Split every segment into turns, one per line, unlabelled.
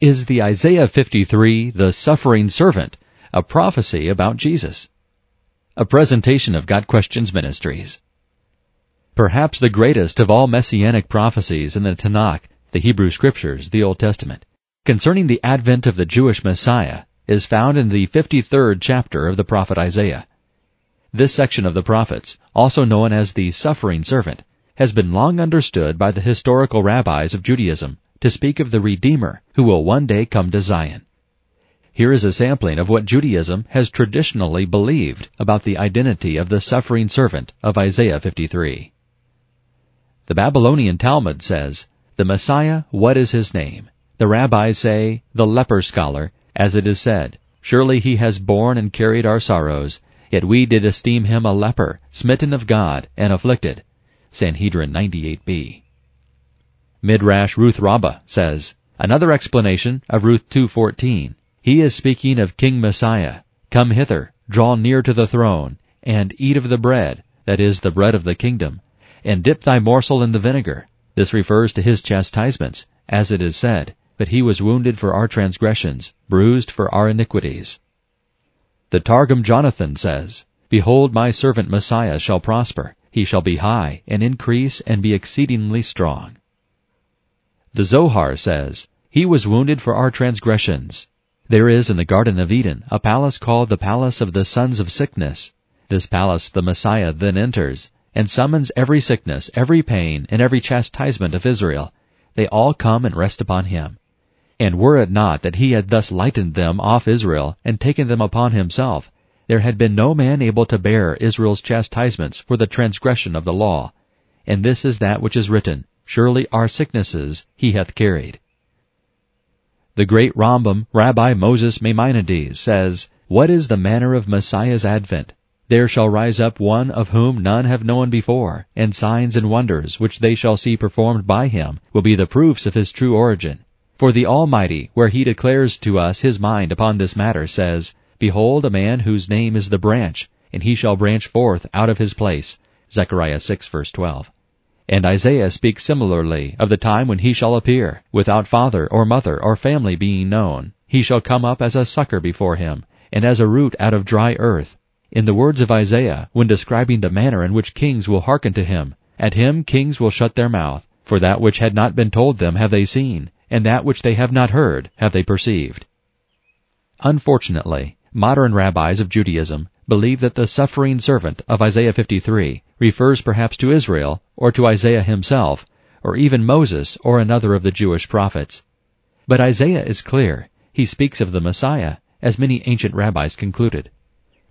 Is the Isaiah 53 the suffering servant, a prophecy about Jesus? A presentation of Got Questions Ministries. Perhaps the greatest of all messianic prophecies in the Tanakh, the Hebrew Scriptures, the Old Testament, concerning the advent of the Jewish Messiah, is found in the 53rd chapter of the prophet Isaiah. This section of the prophets, also known as the suffering servant, has been long understood by the historical rabbis of Judaism to speak of the Redeemer who will one day come to Zion. Here is a sampling of what Judaism has traditionally believed about the identity of the suffering servant of Isaiah 53. The Babylonian Talmud says, The Messiah, what is his name? The rabbis say, The leper scholar, as it is said, Surely he has borne and carried our sorrows, Yet we did esteem him a leper, smitten of God, and afflicted. Sanhedrin 98b. Midrash Ruth Rabbah says, Another explanation of Ruth 2.14. He is speaking of King Messiah. Come hither, draw near to the throne, and eat of the bread, that is the bread of the kingdom, and dip thy morsel in the vinegar. This refers to his chastisements, as it is said, But he was wounded for our transgressions, bruised for our iniquities. The Targum Jonathan says, Behold my servant Messiah shall prosper, he shall be high, and increase, and be exceedingly strong. The Zohar says, He was wounded for our transgressions. There is in the Garden of Eden a palace called the Palace of the Sons of Sickness. This palace the Messiah then enters, and summons every sickness, every pain, and every chastisement of Israel. They all come and rest upon him. And were it not that he had thus lightened them off Israel and taken them upon himself, there had been no man able to bear Israel's chastisements for the transgression of the law. And this is that which is written, Surely our sicknesses he hath carried. The great Rambam, Rabbi Moses Maimonides, says, What is the manner of Messiah's advent? There shall rise up one of whom none have known before, and signs and wonders which they shall see performed by him will be the proofs of his true origin. For the Almighty, where he declares to us his mind upon this matter, says, Behold a man whose name is the branch, and he shall branch forth out of his place. Zechariah 6 verse 12. And Isaiah speaks similarly of the time when he shall appear, without father or mother or family being known. He shall come up as a sucker before him, and as a root out of dry earth. In the words of Isaiah, when describing the manner in which kings will hearken to him, at him kings will shut their mouth, for that which had not been told them have they seen, and that which they have not heard have they perceived. Unfortunately, modern rabbis of Judaism believe that the suffering servant of Isaiah 53 refers perhaps to Israel, or to Isaiah himself, or even Moses or another of the Jewish prophets. But Isaiah is clear. He speaks of the Messiah, as many ancient rabbis concluded.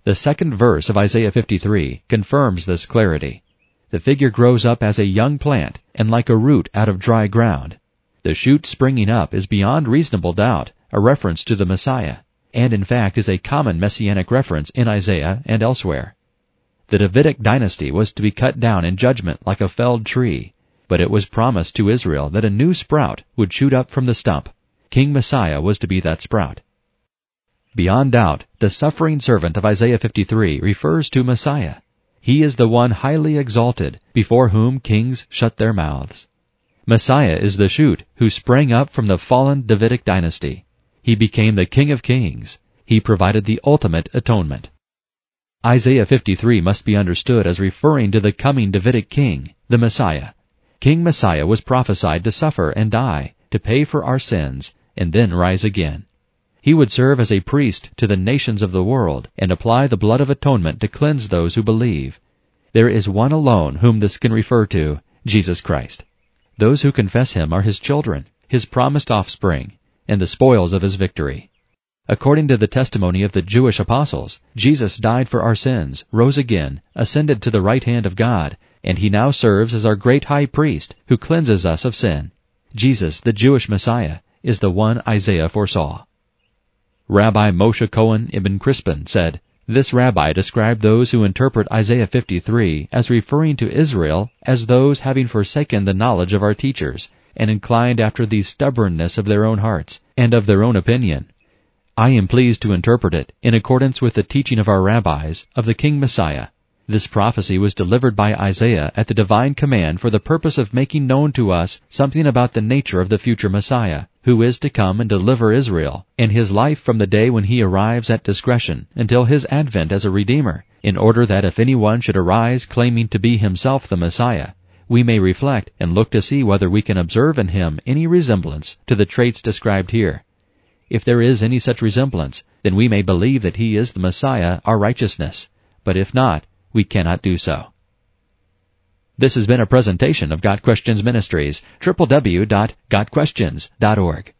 The second verse of Isaiah 53 confirms this clarity. The figure grows up as a young plant and like a root out of dry ground. The shoot springing up is beyond reasonable doubt a reference to the Messiah, and in fact is a common messianic reference in Isaiah and elsewhere. The Davidic dynasty was to be cut down in judgment like a felled tree, but it was promised to Israel that a new sprout would shoot up from the stump. King Messiah was to be that sprout. Beyond doubt, the suffering servant of Isaiah 53 refers to Messiah. He is the one highly exalted, before whom kings shut their mouths. Messiah is the shoot who sprang up from the fallen Davidic dynasty. He became the King of Kings. He provided the ultimate atonement. Isaiah 53 must be understood as referring to the coming Davidic king, the Messiah. King Messiah was prophesied to suffer and die, to pay for our sins, and then rise again. He would serve as a priest to the nations of the world and apply the blood of atonement to cleanse those who believe. There is one alone whom this can refer to, Jesus Christ. Those who confess him are his children, his promised offspring, and the spoils of his victory. According to the testimony of the Jewish apostles, Jesus died for our sins, rose again, ascended to the right hand of God, and he now serves as our great high priest who cleanses us of sin. Jesus, the Jewish Messiah, is the one Isaiah foresaw. Rabbi Moshe Cohen Ibn Crispin said, this rabbi described those who interpret Isaiah 53 as referring to Israel as those having forsaken the knowledge of our teachers and inclined after the stubbornness of their own hearts and of their own opinion. I am pleased to interpret it in accordance with the teaching of our rabbis of the King Messiah. This prophecy was delivered by Isaiah at the divine command for the purpose of making known to us something about the nature of the future Messiah, who is to come and deliver Israel, and his life from the day when he arrives at discretion until his advent as a Redeemer, in order that if anyone should arise claiming to be himself the Messiah, we may reflect and look to see whether we can observe in him any resemblance to the traits described here. If there is any such resemblance, then we may believe that he is the Messiah, our righteousness. But if not, we cannot do so. This has been a presentation of Got Questions Ministries, www.gotquestions.org.